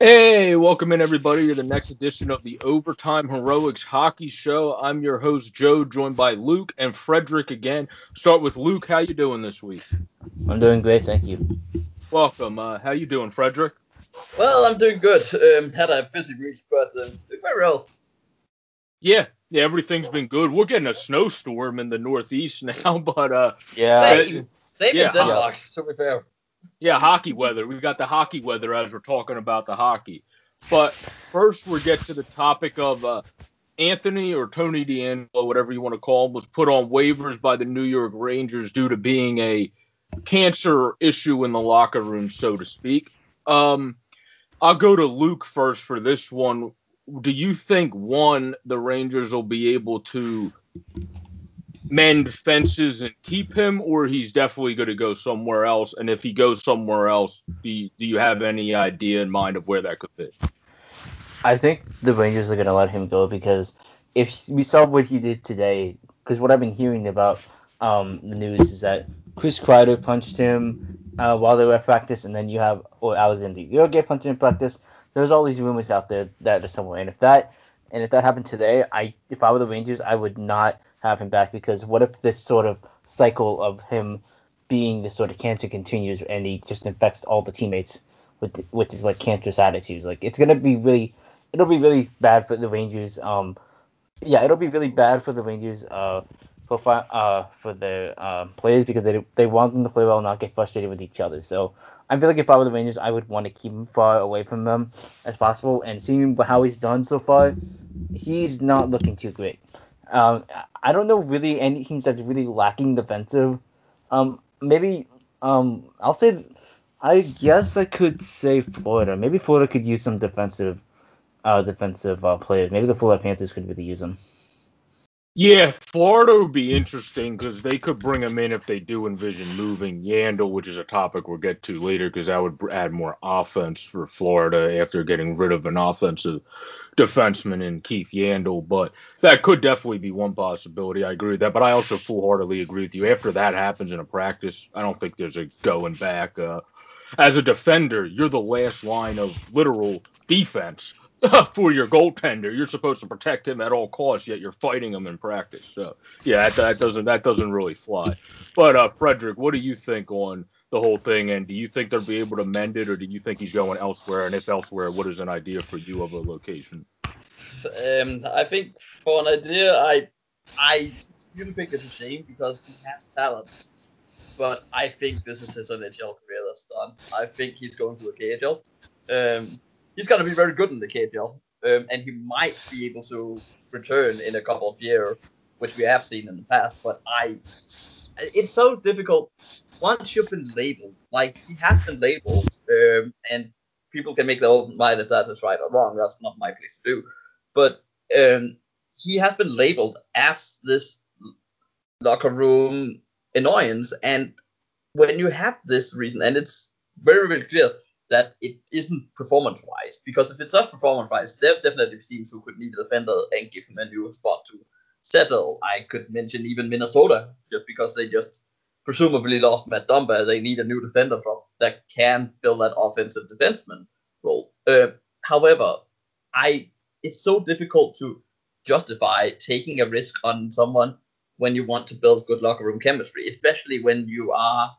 Hey, welcome in everybody to the next edition of the Overtime Heroics Hockey Show. I'm your host Joe, joined by Luke and Frederick again. Start with Luke. How you doing this week? I'm doing great, thank you. Welcome. Uh, how you doing, Frederick? Well, I'm doing good. Um, had a busy week, but um, doing very well. Yeah, yeah, everything's been good. We're getting a snowstorm in the Northeast now, but uh, Yeah, Same, same yeah, in Denmark, to be fair. Yeah, hockey weather. We've got the hockey weather as we're talking about the hockey. But first, we get to the topic of uh, Anthony or Tony DeAngelo, whatever you want to call him, was put on waivers by the New York Rangers due to being a cancer issue in the locker room, so to speak. Um, I'll go to Luke first for this one. Do you think one the Rangers will be able to mend fences and keep him, or he's definitely going to go somewhere else? And if he goes somewhere else, do you, do you have any idea in mind of where that could be? I think the Rangers are gonna let him go because if we saw what he did today, because what I've been hearing about um, the news is that Chris Kreider punched him uh, while they were at practice, and then you have or Alexander Yorge punched him in practice. There's all these rumors out there that are somewhere, and if that and if that happened today, I if I were the Rangers, I would not have him back because what if this sort of cycle of him being this sort of cancer continues and he just infects all the teammates with with his like cancerous attitudes? Like it's gonna be really it'll be really bad for the Rangers. Um, yeah, it'll be really bad for the Rangers. Uh, for uh for the uh, players because they they want them to play well, and not get frustrated with each other. So I feel like if I were the Rangers, I would want to keep him far away from them as possible. And seeing how he's done so far, he's not looking too great. Um, I don't know really any teams that's really lacking defensive. Um, maybe um, I'll say, I guess I could say Florida. Maybe Florida could use some defensive, uh, defensive uh, players. Maybe the Florida Panthers could really use them. Yeah, Florida would be interesting because they could bring him in if they do envision moving Yandle, which is a topic we'll get to later because that would add more offense for Florida after getting rid of an offensive defenseman in Keith Yandle. But that could definitely be one possibility. I agree with that. But I also full heartedly agree with you. After that happens in a practice, I don't think there's a going back. Uh, as a defender, you're the last line of literal defense for your goaltender. You're supposed to protect him at all costs, yet you're fighting him in practice. So yeah, that, that doesn't that doesn't really fly. But uh, Frederick, what do you think on the whole thing? And do you think they'll be able to mend it, or do you think he's going elsewhere? And if elsewhere, what is an idea for you of a location? Um, I think for an idea, I I really think it's a shame because he has talent. But I think this is his NHL career that's done. I think he's going to the KHL. Um, he's going to be very good in the KHL, um, and he might be able to return in a couple of years, which we have seen in the past. But I, it's so difficult once you've been labeled, like he has been labeled, um, and people can make their own mind if that is right or wrong. That's not my place to do. But um, he has been labeled as this locker room annoyance, and when you have this reason, and it's very very clear that it isn't performance wise, because if it's just performance wise, there's definitely teams who could need a defender and give him a new spot to settle. I could mention even Minnesota, just because they just presumably lost Matt Dumba, they need a new defender from that can fill that offensive defenseman role. Uh, however, I it's so difficult to justify taking a risk on someone when you want to build good locker room chemistry, especially when you are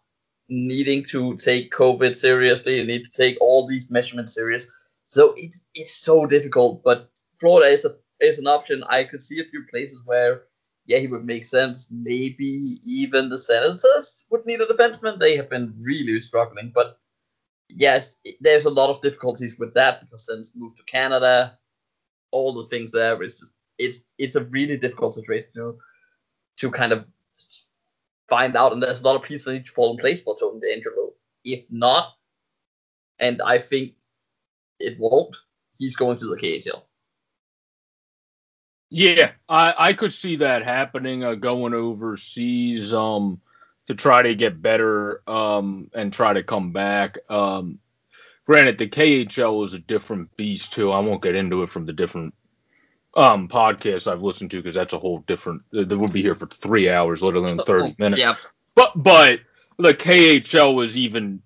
needing to take COVID seriously, you need to take all these measurements serious. So it, it's so difficult, but Florida is a is an option. I could see a few places where yeah, he would make sense. Maybe even the Senators would need a defenseman. They have been really struggling, but yes, there's a lot of difficulties with that because Sens moved to Canada. All the things there is just it's it's a really difficult situation to to kind of find out, and there's a lot of pieces that need to fall in place for Tony DeAngelo. If not, and I think it won't, he's going to the KHL. Yeah, I, I could see that happening. Uh, going overseas, um, to try to get better, um, and try to come back. Um, granted, the KHL is a different beast too. I won't get into it from the different um podcasts I've listened to because that's a whole different. They would be here for three hours, let alone thirty minutes. Yeah, But but the KHL was even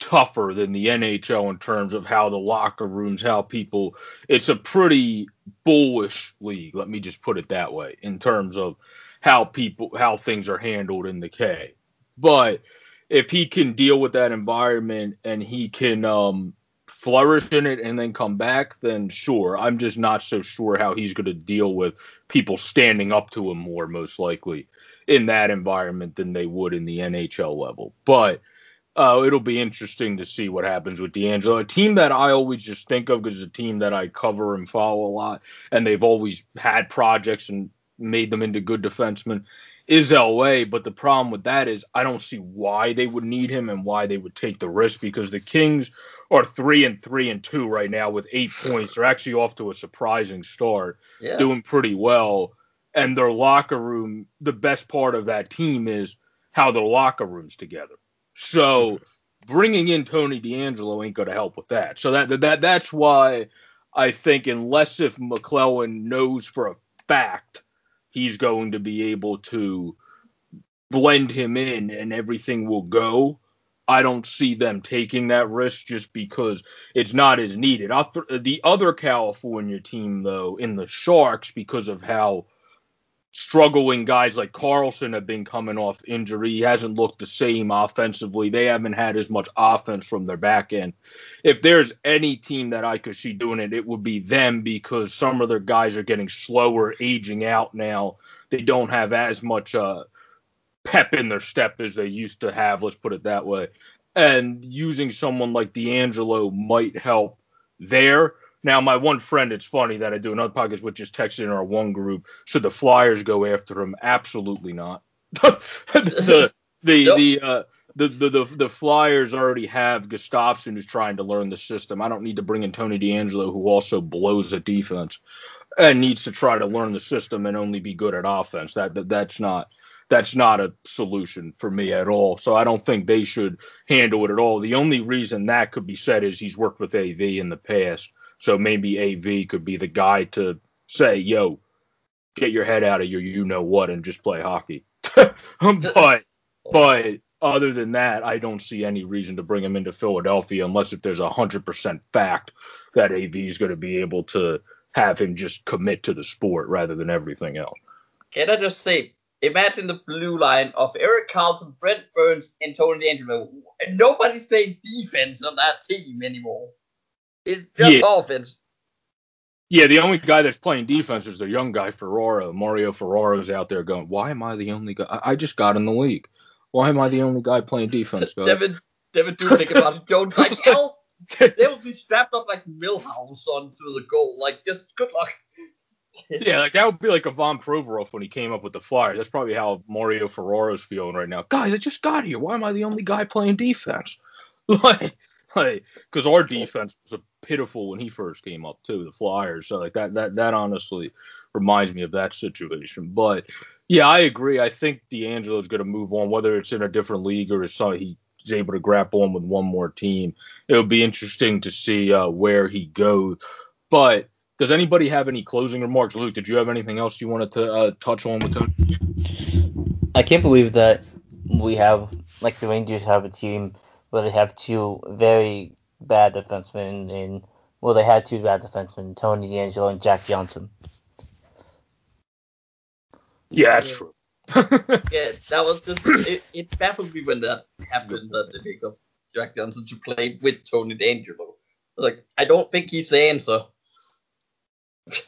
tougher than the NHL in terms of how the locker rooms, how people. It's a pretty bullish league. Let me just put it that way in terms of how people how things are handled in the K. But if he can deal with that environment and he can um, flourish in it and then come back, then sure. I'm just not so sure how he's going to deal with people standing up to him more, most likely, in that environment than they would in the NHL level. But uh, it'll be interesting to see what happens with DeAngelo. A team that I always just think of as a team that I cover and follow a lot, and they've always had projects and made them into good defensemen is LA, but the problem with that is I don't see why they would need him and why they would take the risk because the Kings are three and three and two right now with eight points. They're actually off to a surprising start, yeah. doing pretty well. And their locker room, the best part of that team is how their locker room's together. So bringing in Tony DeAngelo ain't going to help with that. So that that that's why I think unless if McLellan knows for a fact he's going to be able to blend him in and everything will go. I don't see them taking that risk just because it's not as needed. Th- the other California team, though, in the Sharks, because of how struggling guys like Karlsson have been coming off injury, he hasn't looked the same offensively. They haven't had as much offense from their back end. If there's any team that I could see doing it, it would be them because some of their guys are getting slower, aging out now. They don't have as much uh, pep in their step as they used to have. Let's put it that way. And using someone like DeAngelo might help there. Now, my one friend, it's funny that I do another podcast with just texted in our one group. Should the Flyers go after him? Absolutely not. the the nope. the, uh, the, the the the Flyers already have Gustafsson who's trying to learn the system. I don't need to bring in Tony DeAngelo who also blows at defense and needs to try to learn the system and only be good at offense. That, that that's not that's not a solution for me at all. So I don't think they should handle it at all. The only reason that could be said is he's worked with AV in the past. So maybe AV could be the guy to say, yo, get your head out of your you know what and just play hockey. Um, but but other than that, I don't see any reason to bring him into Philadelphia unless if there's a hundred percent fact that AV is going to be able to have him just commit to the sport rather than everything else. Can I just say, imagine the blue line of Erik Karlsson, Brent Burns, and Tony DeAngelo. Nobody's playing defense on that team anymore. It's just yeah. offense. Yeah, the only guy that's playing defense is the young guy Ferraro. Mario Ferraro's out there going, "Why am I the only guy? I, I just got in the league. Why am I the only guy playing defense?" Guys? Devin, Devin think about it. Jones like hell. they will be strapped up like Milhouse onto the goal. Like, just good luck. yeah, like that would be like Ivan Provorov when he came up with the Flyers. That's probably how Mario Ferraro's feeling right now. Guys, I just got here. Why am I the only guy playing defense? Like, like, because our defense was pitiful when he first came up too, the Flyers. So like that, that, that honestly reminds me of that situation. But yeah, I agree. I think DeAngelo is going to move on, whether it's in a different league or it's he's able to grapple on with one more team. It'll be interesting to see uh, where he goes. But does anybody have any closing remarks? Luke, did you have anything else you wanted to uh, touch on with him? I can't believe that we have, like the Rangers have a team where they have two very bad defensemen in, well, they had two bad defensemen, Tony DeAngelo and Jack Johnson. Yeah, that's true. yeah, that was just, it, it baffled me when that happened that they picked up Jack Johnson to play with Tony DeAngelo. Like, I don't think he's the answer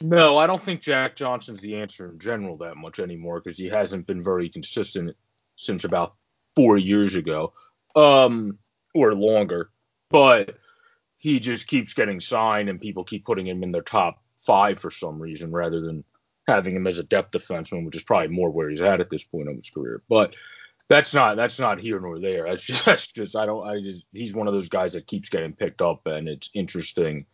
no, I don't think Jack Johnson's the answer in general that much anymore because he hasn't been very consistent since about four years ago, um, or longer. But he just keeps getting signed, and people keep putting him in their top five for some reason, rather than having him as a depth defenseman, which is probably more where he's at at this point of his career. But that's not that's not here nor there. That's just that's just I don't I just he's one of those guys that keeps getting picked up, and it's interesting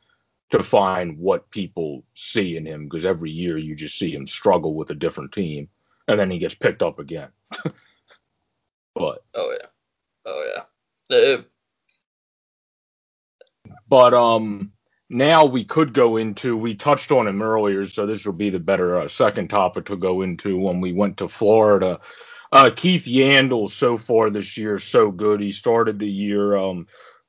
to find what people see in him because every year you just see him struggle with a different team and then he gets picked up again. but oh yeah, oh yeah. But um, now we could go into we touched on him earlier, so this will be the better uh, second topic to go into when we went to Florida. Uh, Keith Yandle so far this year so good. He started the year um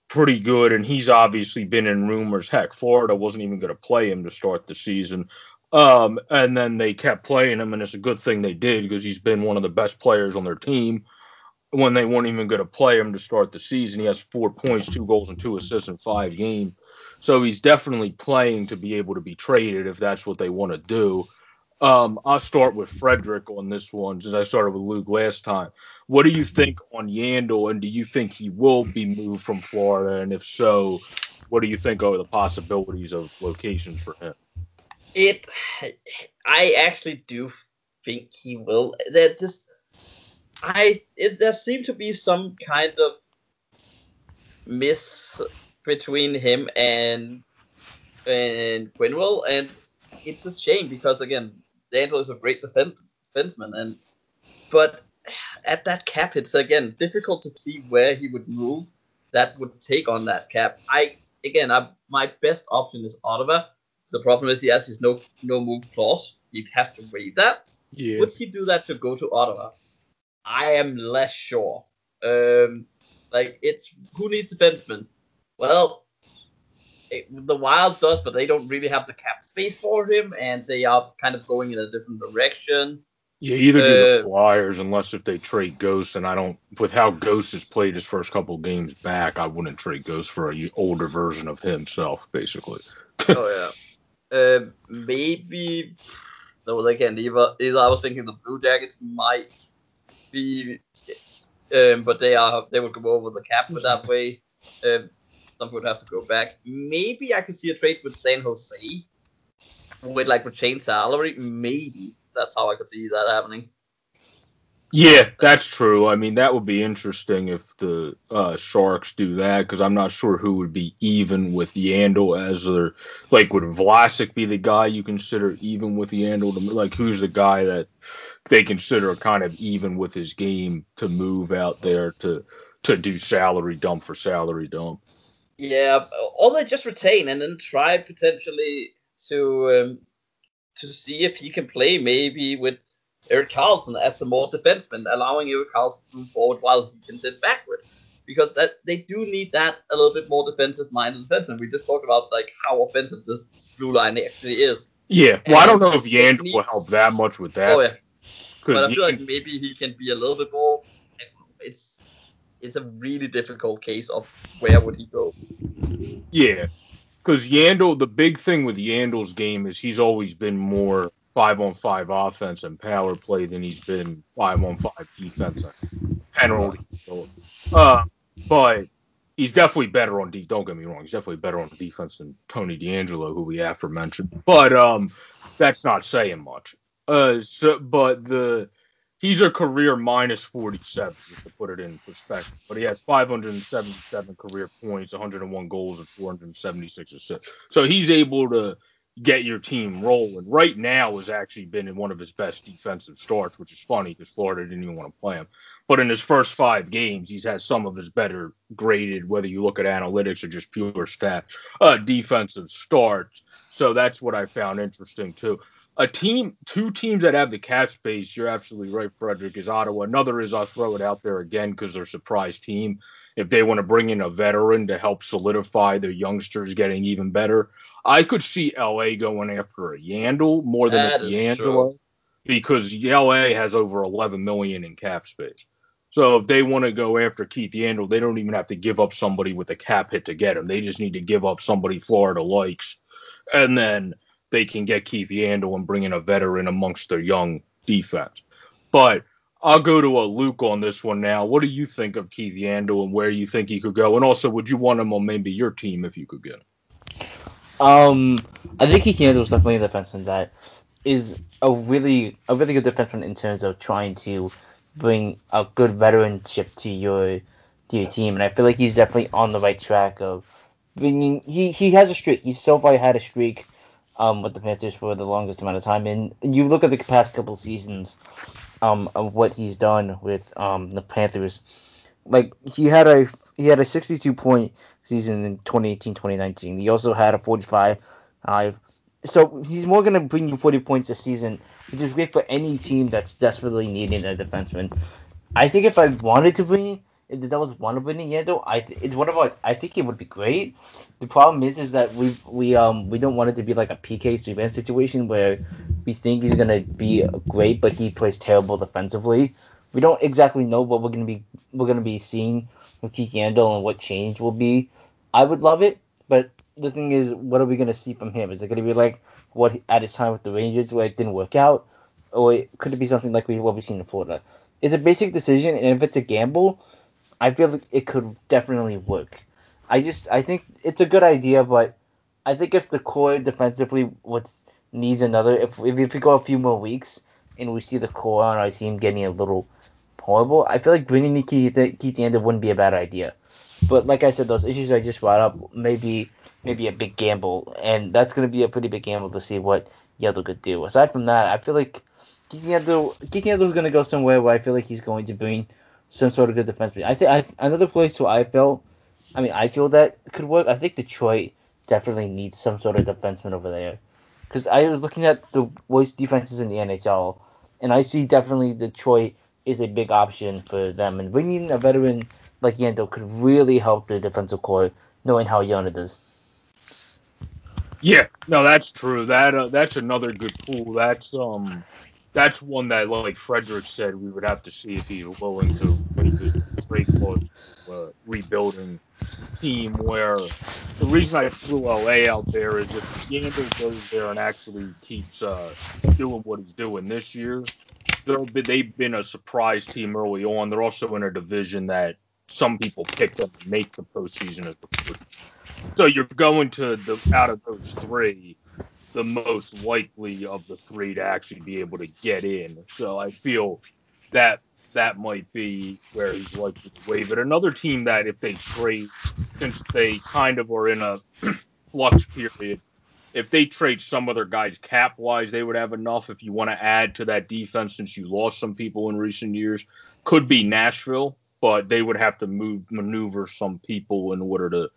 pretty good, and he's obviously been in rumors. Heck, Florida wasn't even going to play him to start the season. Um, and then they kept playing him, and it's a good thing they did because he's been one of the best players on their team. When they weren't even going to play him to start the season, he has four points, two goals, and two assists in five games. So he's definitely playing to be able to be traded if that's what they want to do. Um, I'll start with Frederick on this one since I started with Luke last time. What do you think on Yandle, and do you think he will be moved from Florida? And if so, what do you think are the possibilities of locations for him? It, I actually do think he will. That just, I, it, there seemed to be some kind of miss between him and and Quenneville, and it's a shame because again, Daniel is a great defense, defenseman, and but at that cap, it's again difficult to see where he would move that would take on that cap. I again, I, my best option is Ottawa. The problem is he has his no no move clause. You'd have to waive that. Yeah. Would he do that to go to Ottawa? I am less sure. Um, like it's who needs defensemen? Well, it, the Wild does, but they don't really have the cap space for him, and they are kind of going in a different direction. Yeah, either do the Uh, Flyers, unless if they trade Ghost, and I don't. With how Ghost has played his first couple games back, I wouldn't trade Ghost for a older version of himself, basically. oh yeah. Um, maybe. No, again, either, either I was thinking the Blue Jackets might be, um, but they are they would go over the cap with that way. Um, some would have to go back. Maybe I could see a trade with San Jose, with like retained salary. Maybe that's how I could see that happening. Yeah, that's true. I mean, that would be interesting if the uh, Sharks do that, because I'm not sure who would be even with Yandle as their like. Would Vlasic be the guy you consider even with Yandle? To, like, who's the guy that they consider kind of even with his game to move out there to to do salary dump for salary dump? Yeah, or they just retain and then try potentially to um, to see if he can play maybe with Erik Karlsson as a more defenseman, allowing Erik Karlsson to move forward while he can sit backwards. Because that they do need that a little bit more defensive minded defenseman. We just talked about like how offensive this blue line actually is. Yeah, well, I don't know if And Yandle will help that much with that. Oh yeah, but I feel like maybe he can be a little bit more. It's it's a really difficult case of where would he go. Yeah, because Yandle, the big thing with Yandle's game is he's always been more five on five offense and power play than he's been five on five defense and penalty. Uh, but he's definitely better on D. Don't get me wrong, he's definitely better on defense than Tony DeAngelo, who we aforementioned. But um, that's not saying much. Uh, so but the he's a career minus 47, just to put it in perspective. But he has 577 career points, 101 goals, and 476 assists. So he's able to get your team rolling. Right now has actually been in one of his best defensive starts, which is funny because Florida didn't even want to play him. But in his first five games, he's had some of his better graded, whether you look at analytics or just pure stats, uh, defensive starts. So that's what I found interesting too a team, two teams that have the cap space, you're absolutely right, Frederick, is Ottawa. Another is I'll throw it out there again because they're a surprise team. If they want to bring in a veteran to help solidify their youngsters getting even better, I could see LA going after a Yandle more than That a DeAngelo because LA has over 11 million in cap space. So if they want to go after Keith Yandle, they don't even have to give up somebody with a cap hit to get him. They just need to give up somebody Florida likes, and then they can get Keith Yandle and bring in a veteran amongst their young defense. But I'll go to a Luke on this one now. What do you think of Keith Yandle and where you think he could go? And also, would you want him on maybe your team if you could get him? Um, I think he handles definitely a defenseman that is a really a really good defenseman in terms of trying to bring a good veteranship to your to your team, and I feel like he's definitely on the right track of bringing. He he has a streak. He's so far had a streak um with the Panthers for the longest amount of time, and you look at the past couple seasons um of what he's done with um the Panthers. Like he had a he had a 62 point season in 2018-2019. He also had a 45 uh, so he's more gonna bring you 40 points this season, which is great for any team that's desperately needing a defenseman. I think if I wanted to bring if the Devils want to win in Yandle, I th- it's one of our. I think it would be great. The problem is, is that we we um we don't want it to be like a PK Subban situation where we think he's gonna be great, but he plays terrible defensively. We don't exactly know what we're gonna be we're gonna be seeing with Keith Yandle and what change will be. I would love it, but the thing is, what are we gonna see from him? Is it gonna be like what at his time with the Rangers where it didn't work out, or could it be something like we what we've seen in Florida? It's a basic decision, and if it's a gamble, I feel like it could definitely work. I just I think it's a good idea, but I think if the core defensively what needs another if, if we go a few more weeks and we see the core on our team getting a little horrible, I feel like bringing Keith Keith Yandle wouldn't be a bad idea. But like I said, those issues I just brought up maybe maybe a big gamble, and that's gonna be a pretty big gamble to see what Yandle could do. Aside from that, I feel like Keith Yandle Keith Yandle's gonna go somewhere where I feel like he's going to bring some sort of good defenseman. I think another place where I felt, I mean, I feel that could work. I think Detroit definitely needs some sort of defenseman over there, because I was looking at the worst defenses in the NHL, and I see definitely Detroit is a big option for them, and bringing a veteran like Yandle could really help the defensive core, knowing how young it is. Yeah, no, that's true. That uh, that's another good pool. That's um that's one that, like Frederick said, we would have to see if he's willing to make this trade clause uh, rebuilding team. Where the reason I threw LA out there is if Yandle goes there and actually keeps uh, doing what he's doing this year, been, they've been a surprise team early on. They're also in a division that some people picked up to make the postseason as the first. So you're going to the out of those three the most likely of the three to actually be able to get in. So I feel that that might be where he's likely to waive it. Another team that if they trade, since they kind of are in a flux period, if they trade some other guys cap wise, they would have enough. If you want to add to that defense, since you lost some people in recent years, could be Nashville, but they would have to move maneuver some people in order to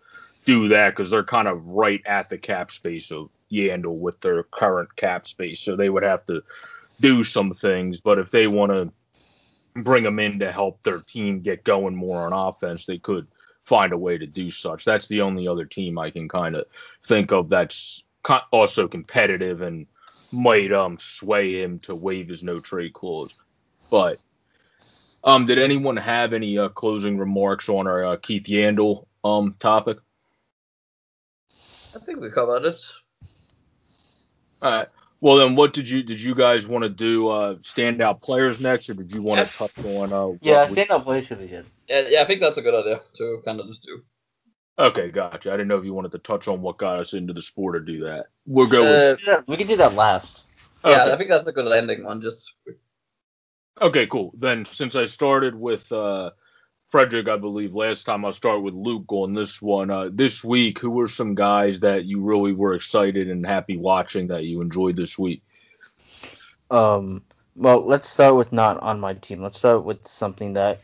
do that because they're kind of right at the cap space of Yandle with their current cap space, so they would have to do some things. But if they want to bring them in to help their team get going more on offense, they could find a way to do such. That's the only other team I can kind of think of that's also competitive and might um sway him to waive his no trade clause. But um, did anyone have any uh, closing remarks on our uh, Keith Yandle um topic? I think we covered it. All right. Well, then, what did you did you guys want to do? Uh, standout players next, or did you want to touch on? Uh, yeah, standout players should be good. Yeah, yeah, I think that's a good idea to kind of just do. Okay, gotcha. I didn't know if you wanted to touch on what got us into the sport or do that. We'll go. Uh, with... yeah, we can do that last. Yeah. I think that's a good ending one. Just. Okay, cool. Then, since I started with uh, Frederick, I believe last time. I'll start with Luke on this one. Uh, this week, who were some guys that you really were excited and happy watching that you enjoyed this week? Um, well, let's start with not on my team. Let's start with something that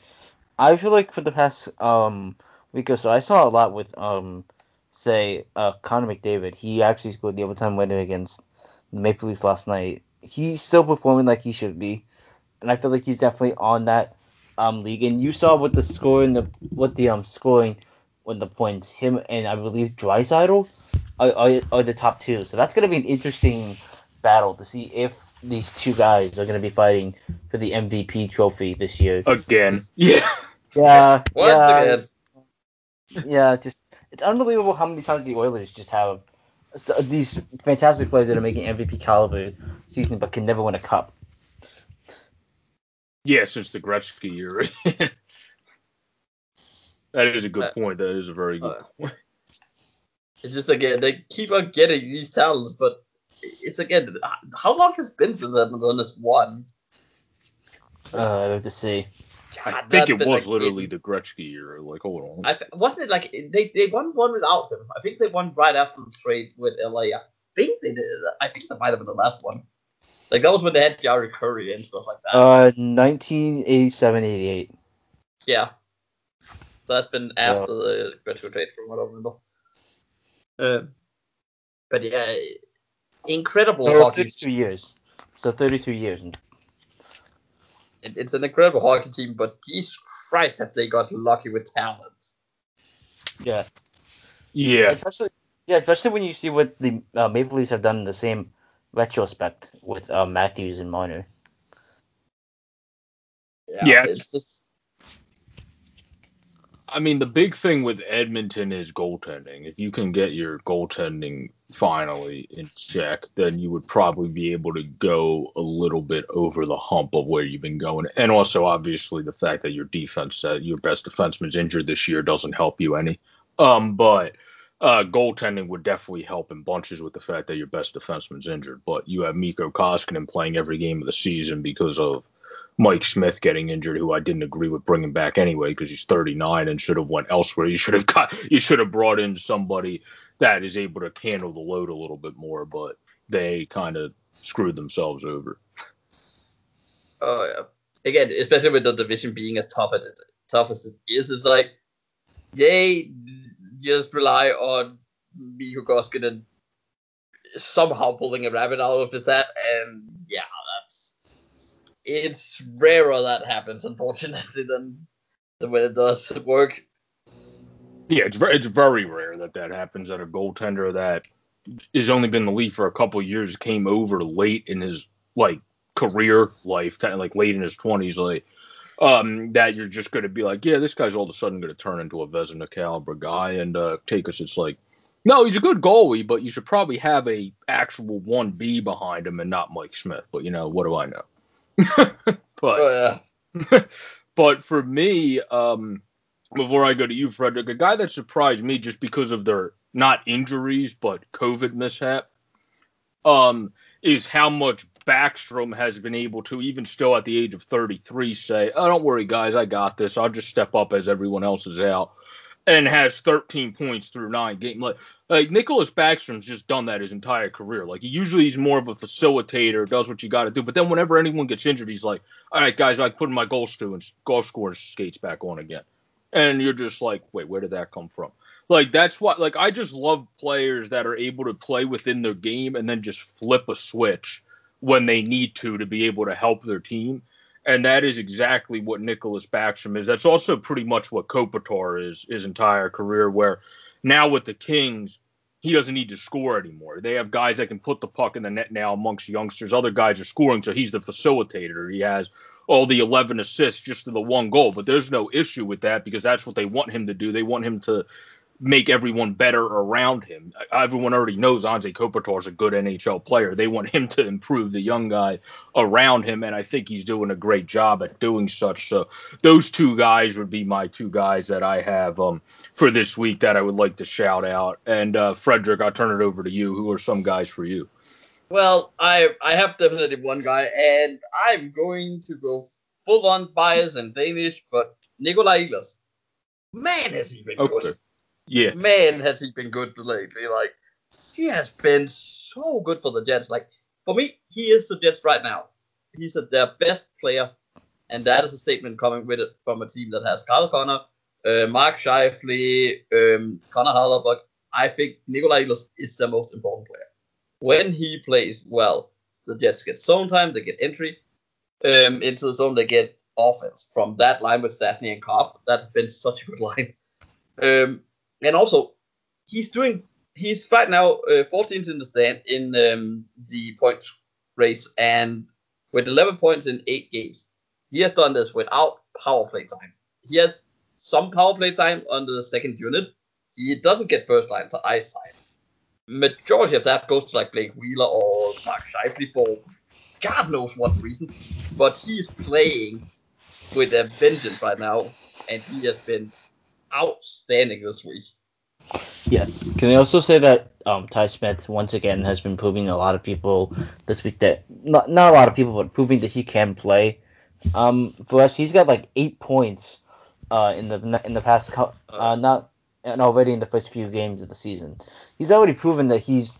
I feel like for the past um week or so, I saw a lot with um say uh Connor McDavid. He actually scored the overtime winner against the Maple Leafs last night. He's still performing like he should be, and I feel like he's definitely on that um league, and you saw what the score and the what the um scoring when the points him and I believe Draisaitl are, are, are the top two. So that's gonna be an interesting battle to see if these two guys are gonna be fighting for the MVP trophy this year. Again. Yeah. Yeah. Once yeah, again. Yeah, just it's unbelievable how many times the Oilers just have these fantastic players that are making MVP caliber season but can never win a cup. Yeah, since the Gretzky year. that is a good uh, point. That is a very good uh, point. It's just again they keep on getting these talents, but it's again how long has been since they've done this one? Uh, I have to see. God, I think it was like, literally it, the Gretzky year. Like, hold on. I th- wasn't it like they they won one without him? I think they won right after the trade with LA. I think they did. I think that might have been the last one. Like that was when they had Jari Kurri and stuff like that. Uh, 1987, 88. Yeah. So that's been after yeah. the Gretzky trade, from what I remember. Uh, but yeah, incredible no, hockey. 32 years. So 32 years. It, it's an incredible hockey team, but these Christ, have they got lucky with talent? Yeah. Yeah. Especially yeah, especially when you see what the uh, Maple Leafs have done in the same retrospect with uh, Matthews and Marner. Yeah. It's just, I mean, the big thing with Edmonton is goaltending. If you can get your goaltending finally in check, then you would probably be able to go a little bit over the hump of where you've been going. And also, obviously, the fact that your defense, uh, your best defenseman's injured this year, doesn't help you any. Um, but uh, goaltending would definitely help in bunches with the fact that your best defenseman's injured. But you have Mikko Koskinen playing every game of the season because of Mike Smith getting injured, who I didn't agree with bringing back anyway because he's 39 and should have went elsewhere. You should have got, you should have brought in somebody that is able to handle the load a little bit more, but they kind of screwed themselves over. oh yeah. Again, especially with the division being as tough as it tough as it is, it's like they just rely on Mikko Koskinen somehow pulling a rabbit out of his hat, and yeah, it's rarer that happens, unfortunately, than than when it does work. Yeah, it's very, it's very rare that that happens that a goaltender that has only been in the league for a couple years came over late in his like career life, kind of like late in his 20s, like um, that you're just going to be like, yeah, this guy's all of a sudden going to turn into a Vezina caliber guy and uh, take us. It's like, no, he's a good goalie, but you should probably have a actual one B behind him and not Mike Smith. But you know, what do I know? but Oh but for me, um, before I go to you, Frederick, a guy that surprised me just because of their not injuries but COVID mishap, um, is how much Backstrom has been able to, even still at the age of 33, say, "Oh, don't worry, guys, I got this. I'll just step up as everyone else is out." And has 13 points through nine games. Like, like Nicholas Backstrom's just done that his entire career. Like, he usually he's more of a facilitator, does what you got to do. But then whenever anyone gets injured, he's like, "All right, guys, I put my goal stew and goal scorer skates back on again." And you're just like, "Wait, where did that come from?" Like that's what like I just love players that are able to play within their game and then just flip a switch when they need to to be able to help their team. And that is exactly what Nicholas Backstrom is. That's also pretty much what Kopitar is his entire career, where now with the Kings, he doesn't need to score anymore. They have guys that can put the puck in the net now amongst youngsters. Other guys are scoring, so he's the facilitator. He has all the 11 assists just to the one goal, but there's no issue with that because that's what they want him to do. They want him to make everyone better around him. Everyone already knows Anze Kopitar is a good NHL player. They want him to improve the young guy around him, and I think he's doing a great job at doing such. So those two guys would be my two guys that I have um, for this week that I would like to shout out. And uh, Frederick, I'll turn it over to you. Who are some guys for you? Well, I I have definitely one guy, and I'm going to go full on bias and Danish, but Nikolai Ehlers. Man, has he been Okay. good. Yeah. Man, has he been good lately. Like, he has been so good for the Jets. Like, for me, he is the Jets right now. He's the, their best player, and that is a statement coming with it from a team that has Kyle Connor, uh, Mark Scheifele, um, Connor Hellebuyck. I think Nikolai Ehlers is the most important player. When he plays well, the Jets get zone time, they get entry um, into the zone, they get offense from that line with Stastny and Copp. That's been such a good line. Um, and also, he's doing. He's right now uh, 14th in the stand in um, the points race, and with 11 points in eight games, he has done this without power play time. He has some power play time under the second unit. He doesn't get first line to ice time. Majority of that goes to like Blake Wheeler or Mark Scheifele for God knows what reason, but he is playing with a vengeance right now, and he has been outstanding this week. Yeah. Can I also say that um, Ty Smith once again has been proving a lot of people this week that not not a lot of people, but proving that he can play. Um, for us, he's got like eight points uh, in the in the past cou- uh, not and already in the first few games of the season. He's already proven that he's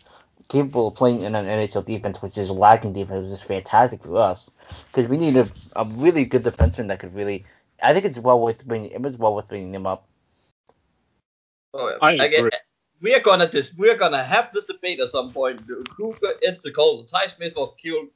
capable of playing in an NHL defense, which is lacking defense, which is fantastic for us because we need a, a really good defenseman that could really. I think it's well worth bringing. It was well worth bringing him up. Oh. I Like, agree. uh, we are gonna this we are gonna have this debate at some point. Who is the call, Ty Smith or Kyle,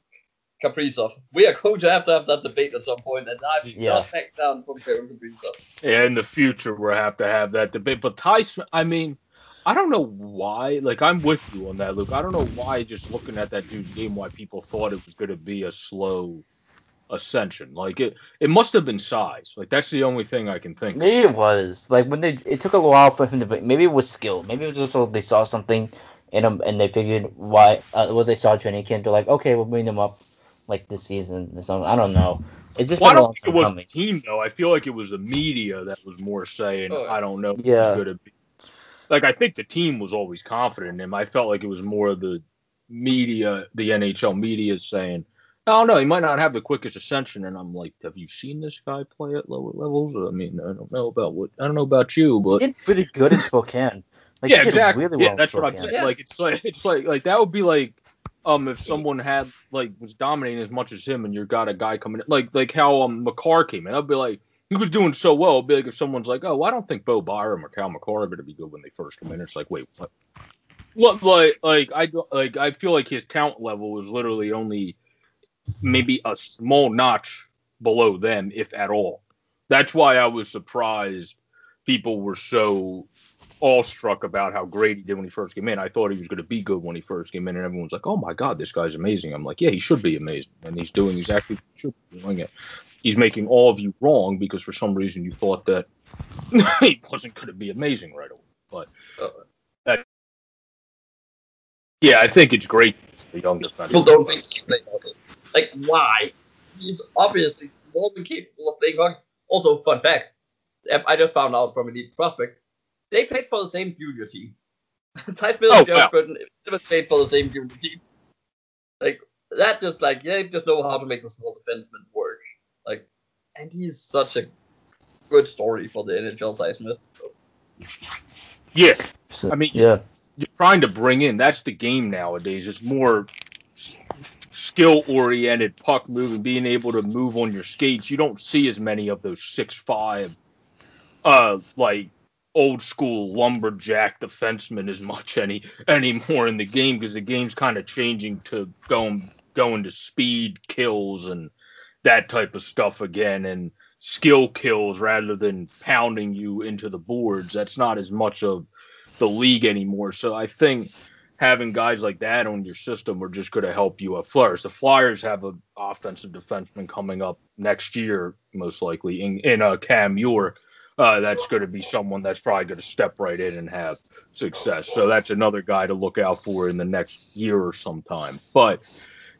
Kaprizov. We are going to have to have that debate at some point, and I'm Yeah. not back down from Kirill Kaprizov. Yeah, in the future we'll have to have that debate. But Ty Smith, I mean, I don't know why. Like I'm with you on that, Luke. I don't know why. Just looking at that dude's game, why people thought it was going to be a slow ascension. Like it, it must have been size. Like that's the only thing I can think. of. Maybe it was like when they. It took a while for him to. Maybe it was skill. Maybe it was just so they saw something in him and they figured why uh, what they saw training camp. They're like, okay, we'll bring them up like this season or something. I don't know. It's just Well, I been a don't long think time it was coming. the team though. I feel like it was the media that was more saying, yeah. I don't know Yeah. he's going to be. Like I think the team was always confident in him. I felt like it was more the media, the NHL media saying, "Oh no, he might not have the quickest ascension." And I'm like, "Have you seen this guy play at lower levels?" I mean, I don't know about what I don't know about you, but He did pretty good in Spokane. Like, yeah, exactly. Really well yeah, that's what I'm saying. Yeah. Like it's like it's like like that would be like um if someone had like was dominating as much as him and you got a guy coming in like like how um Makar came in. I'd be like he was doing so well. It'd be like if someone's like, oh, I don't think Bo Byram or Cale Makar are going to be good when they first come in. It's like, wait, what? What like like I don't- like I feel like his talent level was literally only maybe a small notch below them, if at all. That's why I was surprised people were so awestruck about how great he did when he first came in. I thought he was going to be good when he first came in, and everyone's like, "Oh my God, this guy's amazing." I'm like, "Yeah, he should be amazing," and he's doing exactly what he should be doing it. He's making all of you wrong because for some reason you thought that he wasn't going to be amazing right away. But Uh, that, yeah, I think it's great. The young defense. People don't think he can play hockey. Like, why? He's obviously more than capable of playing hockey. Also, fun fact, I I just found out from Elite Prospect, they played for the same junior team. Ty Smith Oh, and Josh wow. Burton never played for the same junior team. Like, that just, like, they just know how to make the small defenseman work. Like, and he's such a good story for the NHL, Ty Smith. So, Yeah, I mean, yeah. you're trying to bring in. That's the game nowadays. It's more skill oriented, puck moving, being able to move on your skates. You don't see as many of those six five, uh, like old school lumberjack defensemen as much any anymore in the game because the game's kind of changing to going going to speed kills and that type of stuff again and skill kills rather than pounding you into the boards. That's not as much of the league anymore. So I think having guys like that on your system are just going to help you at Flyers. The Flyers have an offensive defenseman coming up next year, most likely in in uh, Cam York. Uh, that's going to be someone that's probably going to step right in and have success. So that's another guy to look out for in the next year or sometime. But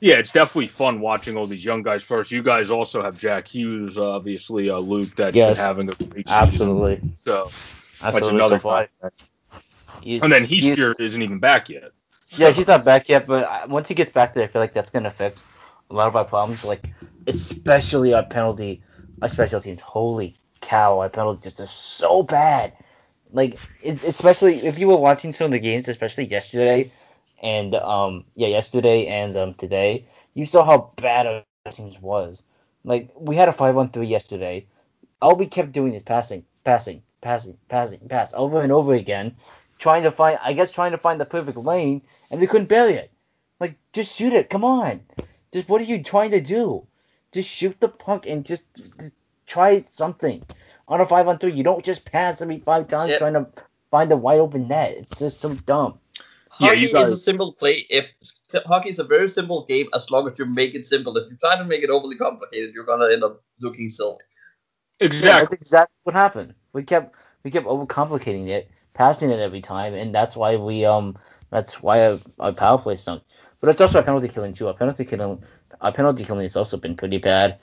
yeah, it's definitely fun watching all these young guys first. You guys also have Jack Hughes, obviously, uh, Luke, that's Yes. having a great season. Absolutely. So that's another so guy. He's- And then he's, he's- isn't even back yet. Yeah, he's not back yet, but once he gets back there, I feel like that's gonna fix a lot of our problems. Like, especially our penalty, our special teams. Holy cow, our penalty just are so bad. Like, it's especially if you were watching some of the games, especially yesterday, and um, yeah, yesterday and um today, you saw how bad our teams was. Like, we had a five on three yesterday. All we kept doing is passing, passing, passing, passing, pass over and over again, trying to find, I guess, trying to find the perfect lane, and they couldn't bury it. Like, just shoot it. Come on. Just what are you trying to do? Just shoot the puck and just, just try something. On a five on three, you don't just pass every five times Yeah. trying to find a wide open net. It's just so dumb. Yeah, hockey you guys- is a simple play. If hockey is a very simple game, as long as you make it simple. If you try to make it overly complicated, you're gonna end up looking silly. Yeah, Exactly. that's exactly what happened. We kept we kept overcomplicating it, passing it every time, and that's why we um that's why our, our power play stunk. But it's also our penalty killing too. Our penalty killing our penalty killing has also been pretty bad.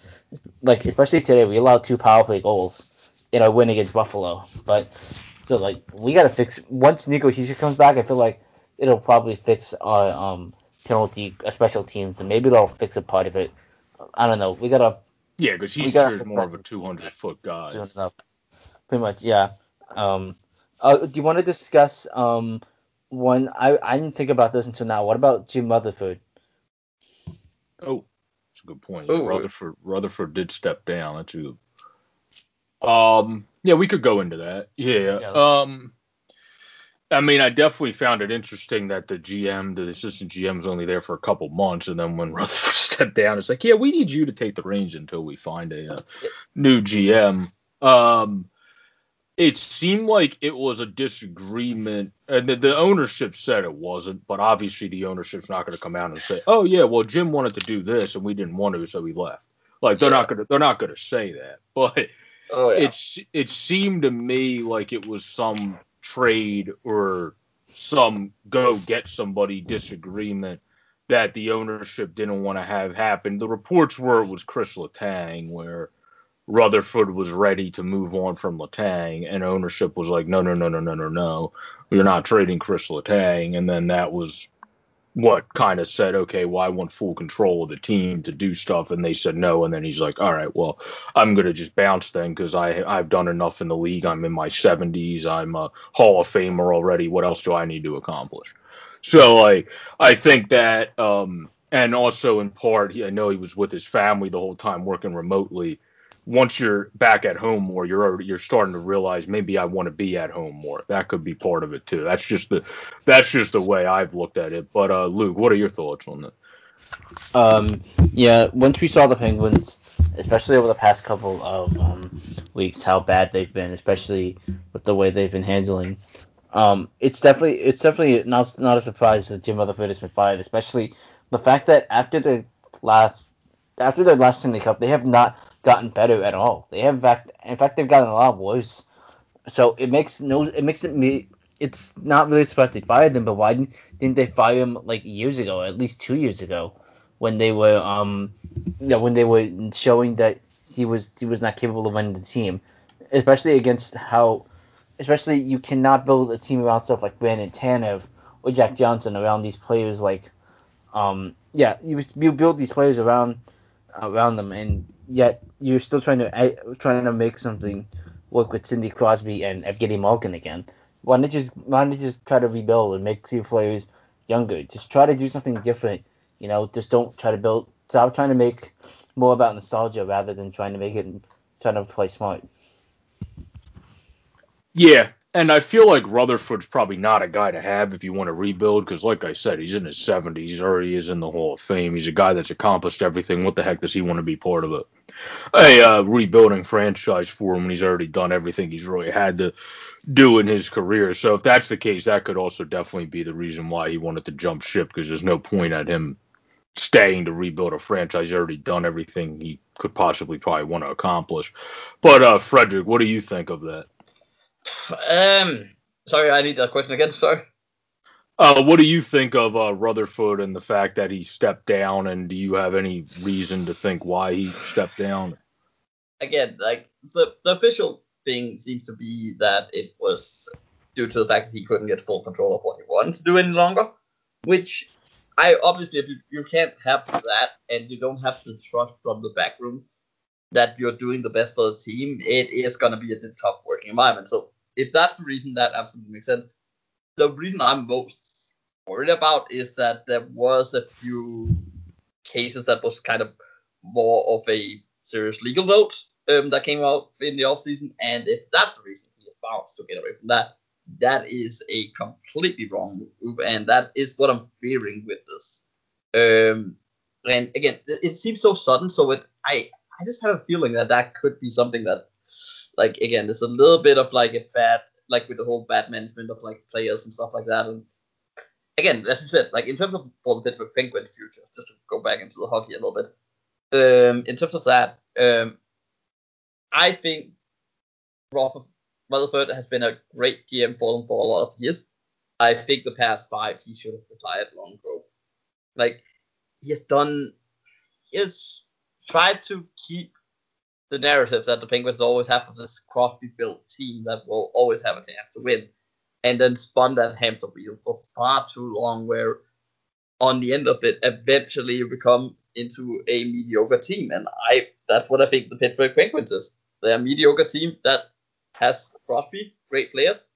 Like especially today, we allowed two power play goals in our win against Buffalo. But still, like we gotta fix once Nico Hischier comes back. I feel like it'll probably fix our um penalty uh, special teams, and maybe it'll fix a part of it. I don't know. We gotta Yeah, because he's got- sure is more of a 200 foot guy. Pretty much, yeah. Um, uh, do you want to discuss um one? I I didn't think about this until now. What about Jim Rutherford? Oh, that's a good point. Oh. Rutherford Rutherford did step down. That's a good. Um, yeah, we could go into that. Yeah. Yeah. Um, I mean, I definitely found it interesting that the GM, the assistant GM, was only there for a couple months, and then when Rutherford stepped down, it's like, yeah, we need you to take the reins until we find a, uh, new GM. Um, it seemed like it was a disagreement, and the, the ownership said it wasn't, but obviously the ownership's not going to come out and say, "Oh yeah, well Jim wanted to do this and we didn't want to, so we left." Like they're Yeah. not gonna they're not gonna say that, but Oh yeah. it's it seemed to me like it was some trade or some go get somebody disagreement that the ownership didn't want to have happen. The reports were it was Chris Letang where Rutherford was ready to move on from Letang and ownership was like no no no no no no no you're not trading Chris Letang and then that was what kind of said okay well I want full control of the team to do stuff and they said no and then he's like all right well I'm gonna just bounce then because I I've done enough in the league. I'm in my 70s. I'm a Hall of Famer already. What else do I need to accomplish? So like I think that um and also in part I know he was with his family the whole time working remotely. Once you're back at home more, you're already, you're starting to realize maybe I want to be at home more. That could be part of it too. That's just the that's just the way I've looked at it. But uh, Luke, what are your thoughts on that? Um, yeah, once we saw the Penguins, especially over the past couple of um, weeks, how bad they've been, especially with the way they've been handling. Um, it's definitely it's definitely not not a surprise that Jim Rutherford has been fired, especially the fact that after the last after their last Stanley Cup, they have not gotten better at all. They have in fact in fact they've gotten a lot worse. So it makes no it makes it me it's not really surprised they fired them, but why didn't, they fire him like years ago, at least two years ago, when they were um you know, when they were showing that he was he was not capable of running the team, especially against how especially you cannot build a team around stuff like Brandon Tanev or Jack Johnson around these players like um yeah you you build these players around around them and yet you're still trying to trying to make something work with Sidney Crosby and Evgeny Malkin again. Why not just why not just try to rebuild and make your players younger? Just try to do something different. You know, just don't try to build. Stop trying to make more about nostalgia rather than trying to make it trying to play smart. Yeah, and I feel like Rutherford's probably not a guy to have if you want to rebuild because, like I said, he's in his 70s. He already is in the Hall of Fame. He's a guy that's accomplished everything. What the heck does he want to be part of a, a uh, rebuilding franchise for him when he's already done everything he's really had to do in his career? So if that's the case, that could also definitely be the reason why he wanted to jump ship because there's no point at him staying to rebuild a franchise. He's already done everything he could possibly probably want to accomplish. But uh, Frederick, what do you think of that? Um, sorry, I need that question again. Sorry. Uh, what do you think of uh, Rutherford and the fact that he stepped down? And do you have any reason to think why he stepped down? Again, like the the official thing seems to be that it was due to the fact that he couldn't get full control of what he wanted to do any longer. Which I obviously, if you, you can't have that and you don't have the trust from the back room that you're doing the best for the team, it is gonna be a tough working environment. So if that's the reason, that absolutely makes sense. The reason I'm most worried about is that there was a few cases that was kind of more of a serious legal note um, that came out in the offseason, and if that's the reason he is bounced to get away from that, that is a completely wrong move, and that is what I'm fearing with this. Um, and again, it, it seems so sudden, so it I I just have a feeling that that could be something that, like again, there's a little bit of like a bad like with the whole bad management of like players and stuff like that, and again, as you said, like in terms of for the Pittsburgh Penguins future, just to go back into the hockey a little bit. Um, in terms of that, um, I think Rutherford has been a great GM for them for a lot of years. I think the past five he should have retired long ago. Like he has done, he has tried to keep the narrative that the Penguins always have of this Crosby built team that will always have a chance to win, and then spun that hamster wheel for far too long. Where on the end of it, eventually you become into a mediocre team, and I that's what I think the Pittsburgh Penguins is. They're a mediocre team that has Crosby, great players,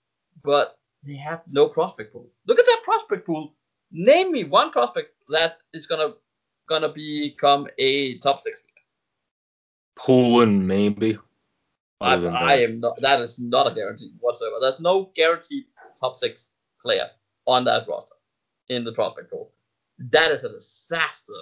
but they have no prospect pool. Look at that prospect pool. Name me one prospect that is gonna gonna become a top six. Poulin, maybe. I, I am not. That is not a guarantee whatsoever. There's no guaranteed top six player on that roster in the prospect pool. That is a disaster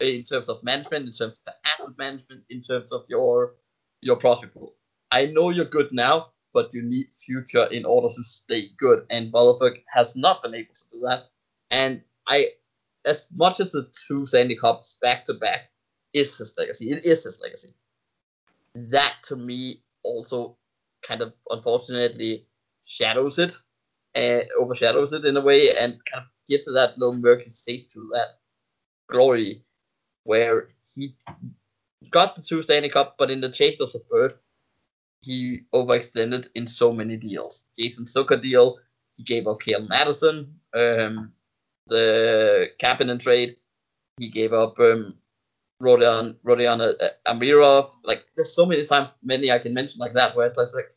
in terms of management, in terms of the asset management, in terms of your your prospect pool. I know you're good now, but you need future in order to stay good. And Bollerberg has not been able to do that. And I, as much as the two Stanley Cups back to back is his legacy, it is his legacy. That to me also kind of unfortunately shadows it, and overshadows it in a way, and kind of gives it that little murky taste to that glory, where he got the two Stanley Cup, but in the chase of the third, he overextended in so many deals. Jason Zucker deal, he gave up Calen Addison, um, the Kapanen trade, he gave up um, Rodion Rodion uh, Amirov. Like there's so many times, many I can mention like that, where it's like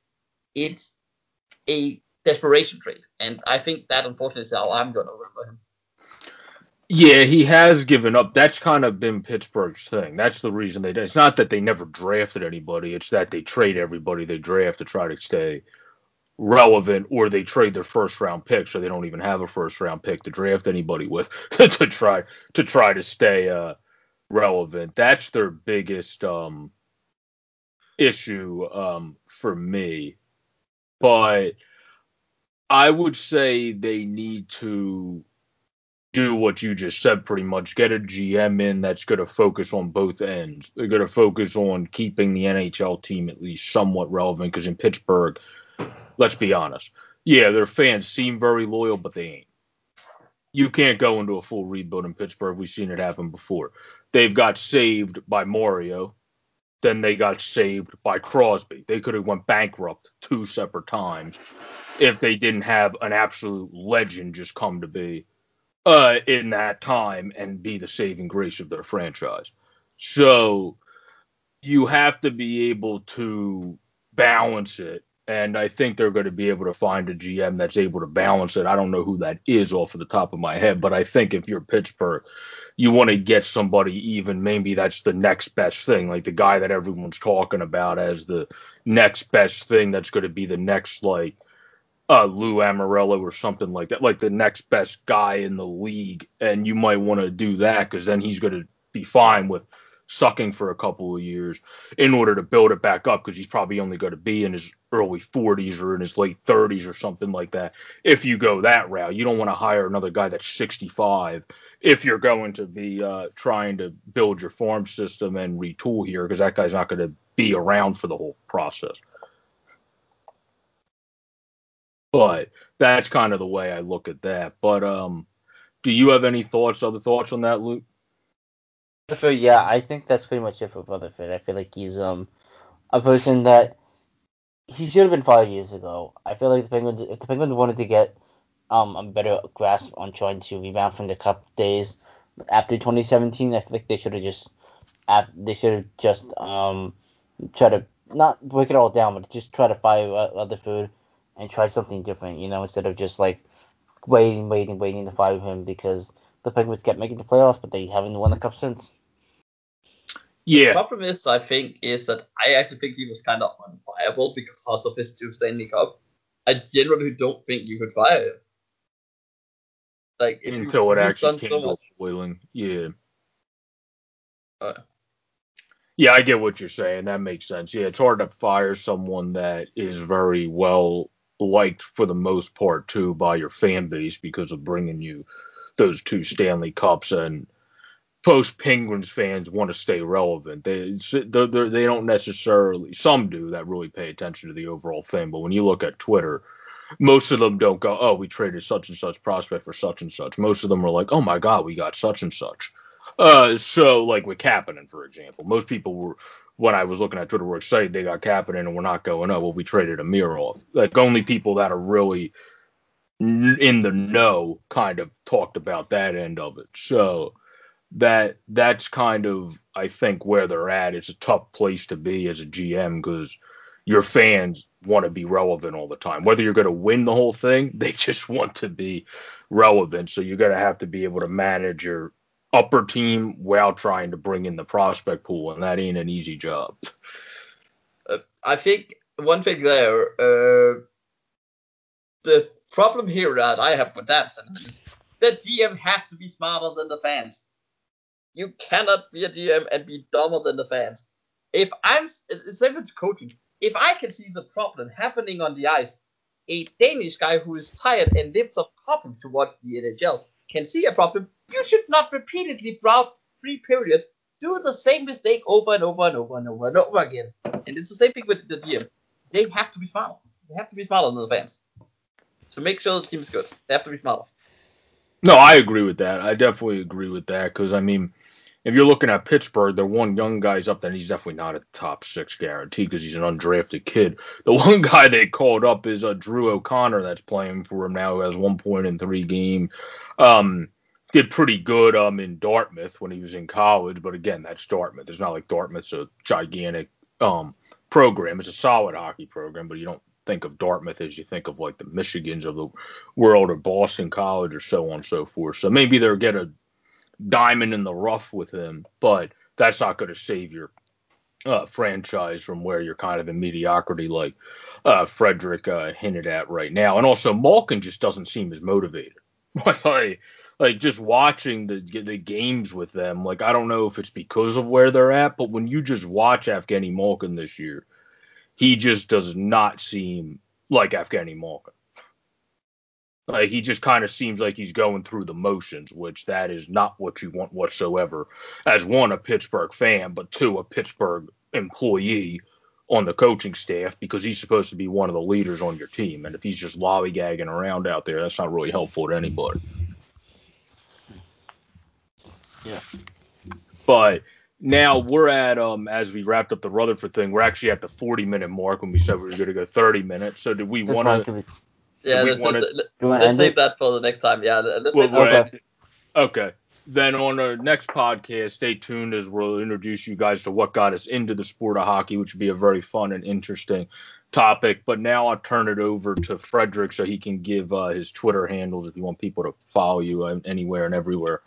it's a desperation trade, and I think that unfortunately is how I'm gonna remember him. Yeah, he has given up. That's kind of been Pittsburgh's thing. That's the reason they. It's not that they never drafted anybody. It's that they trade everybody they draft to try to stay relevant, or they trade their first round pick, so they don't even have a first round pick to draft anybody with to try to try to stay uh, relevant. That's their biggest um, issue um, for me. But I would say they need to do what you just said pretty much get a GM in that's going to focus on both ends. They're going to focus on keeping the NHL team at least somewhat relevant because in Pittsburgh, let's be honest, yeah, their fans seem very loyal, but they ain't. You can't go into a full rebuild in Pittsburgh. We've seen it happen before. They've got saved by Mario, then they got saved by Crosby. They could have went bankrupt two separate times if they didn't have an absolute legend just come to be uh, in that time and be the saving grace of their franchise. So you have to be able to balance it. And I think they're going to be able to find a GM that's able to balance it. I don't know who that is off of the top of my head, but I think if you're Pittsburgh, you want to get somebody even maybe that's the next best thing, like the guy that everyone's talking about as the next best thing that's going to be the next like uh, Lou Lamoriello or something like that, like the next best guy in the league, and you might want to do that because then he's going to be fine with sucking for a couple of years in order to build it back up because he's probably only going to be in his early 40s or in his late 30s or something like that. If you go that route, you don't want to hire another guy that's 65 if you're going to be uh, trying to build your farm system and retool here because that guy's not going to be around for the whole process. But that's kind of the way I look at that. But um, do you have any thoughts, other thoughts on that, Luke? So yeah, I think that's pretty much it for Rutherford. I feel like he's um a person that he should have been five years ago. I feel like the Penguins, if the Penguins wanted to get um a better grasp on trying to rebound from the Cup days after 2017, I feel like they should have just they should have just um try to not break it all down, but just try to fire Rutherford and try something different, you know, instead of just like waiting, waiting, waiting to fire him because the Penguins kept making the playoffs, but they haven't won the cup since. Yeah. The problem is, I think, is that I actually think he was kind of unfireable because of his two Stanley Cup. I generally don't think you could fire him. Like if until you, it actually came so boiling. Yeah. Uh, yeah, I get what you're saying. That makes sense. Yeah, it's hard to fire someone that is very well liked for the most part too by your fan base because of bringing you those two Stanley Cups and post Penguins fans want to stay relevant. They they're, they're, they don't necessarily some do that really pay attention to the overall thing, but when you look at Twitter, most of them don't go, "Oh, we traded such and such prospect for such and such." Most of them are like, "Oh my God, we got such and such." Uh, so like with Kapanen, for example, most people were when I was looking at Twitter were excited they got Kapanen and we're not going, oh well, we traded Amirov." Like only people that are really in the know kind of talked about that end of it. So that that's kind of I think where they're at. It's a tough place to be as a GM because your fans want to be relevant all the time. Whether you're going to win the whole thing, they just want to be relevant. So you're going to have to be able to manage your upper team while trying to bring in the prospect pool, and that ain't an easy job. Uh, I think one thing there, uh, the problem here that I have with that is that GM has to be smarter than the fans. You cannot be a DM and be dumber than the fans. If I'm, it's same with coaching. If I can see the problem happening on the ice, a Danish guy who is tired and lives up problem to watch the NHL can see a problem. You should not repeatedly throughout three periods do the same mistake over and over and over and over and over again. And it's the same thing with the DM. They have to be smarter. They have to be smarter than the fans. So make sure the team is good. They have to be smarter. No, I agree with that. I definitely agree with that because I mean, if you're looking at Pittsburgh, they're one young guy's up, then he's definitely not a top six guarantee because he's an undrafted kid. The one guy they called up is uh, Drew O'Connor that's playing for him now, who has one point in three game. Um, did pretty good um in Dartmouth when he was in college, but again, that's Dartmouth. It's not like Dartmouth's a gigantic um program. It's a solid hockey program, but you don't think of Dartmouth as you think of like the Michigans of the world or Boston College or so on and so forth. So maybe they'll get a diamond in the rough with him, but that's not going to save your uh, franchise from where you're kind of in mediocrity, like uh, Frederick uh, hinted at right now. And also, Malkin just doesn't seem as motivated. like, like just watching the the games with them, like I don't know if it's because of where they're at, but when you just watch Evgeny Malkin this year, he just does not seem like Evgeny Malkin. Like he just kind of seems like he's going through the motions, which that is not what you want whatsoever. As one, a Pittsburgh fan, but two, a Pittsburgh employee on the coaching staff because he's supposed to be one of the leaders on your team. And if he's just lollygagging around out there, that's not really helpful to anybody. Yeah. But now we're at um as we wrapped up the Rutherford thing, we're actually at the 40 minute mark when we said we were going to go 30 minutes. So do we want to? Yeah, let's, wanna, let's, let's save it? that for the next time. Yeah, let's well, okay. okay. Then on our next podcast, stay tuned as we'll introduce you guys to what got us into the sport of hockey, which would be a very fun and interesting topic. But now I'll turn it over to Frederick so he can give uh, his Twitter handles if you want people to follow you uh, anywhere and everywhere.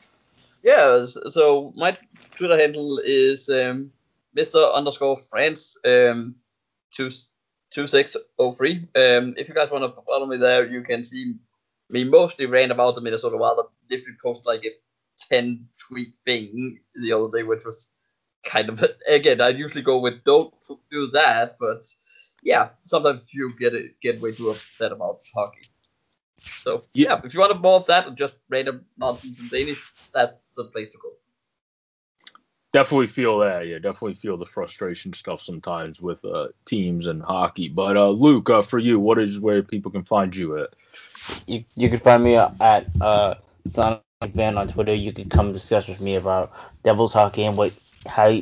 Yeah, so my Twitter handle is um, Mr. underscore France um, two 2603. Um, if you guys want to follow me there, you can see me mostly rant about the Minnesota Wild. I did post like a 10 tweet thing the other day, which was kind of again. I usually go with don't do that, but yeah, sometimes you get it, get way too upset about hockey. So yeah, if you want more of that, and just random nonsense in Danish, that's the place to go definitely feel that. Yeah, definitely feel the frustration stuff sometimes with uh, teams and hockey. But uh, Luke, uh, for you, what is where people can find you at? You you can find me at uh, Sonic Van on Twitter. You can come discuss with me about Devils hockey and what how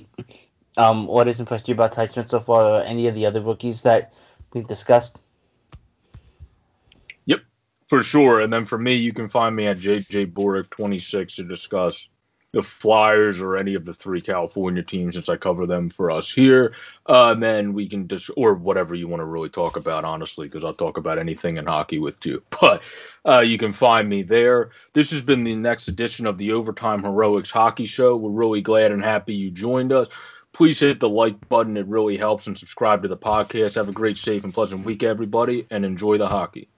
um what has impressed you about Ty Smith so far, or any of the other rookies that we've discussed. Yep, for sure. And then for me, you can find me at JJ Boric 26 to discuss the Flyers or any of the three California teams since I cover them for us here. Uh, and we can just, or whatever you want to really talk about, honestly, because I'll talk about anything in hockey with you. But uh, you can find me there. This has been the next edition of the Overtime Heroics Hockey Show. We're really glad and happy you joined us. Please hit the like button, it really helps, and subscribe to the podcast. Have a great, safe, and pleasant week, everybody, and enjoy the hockey.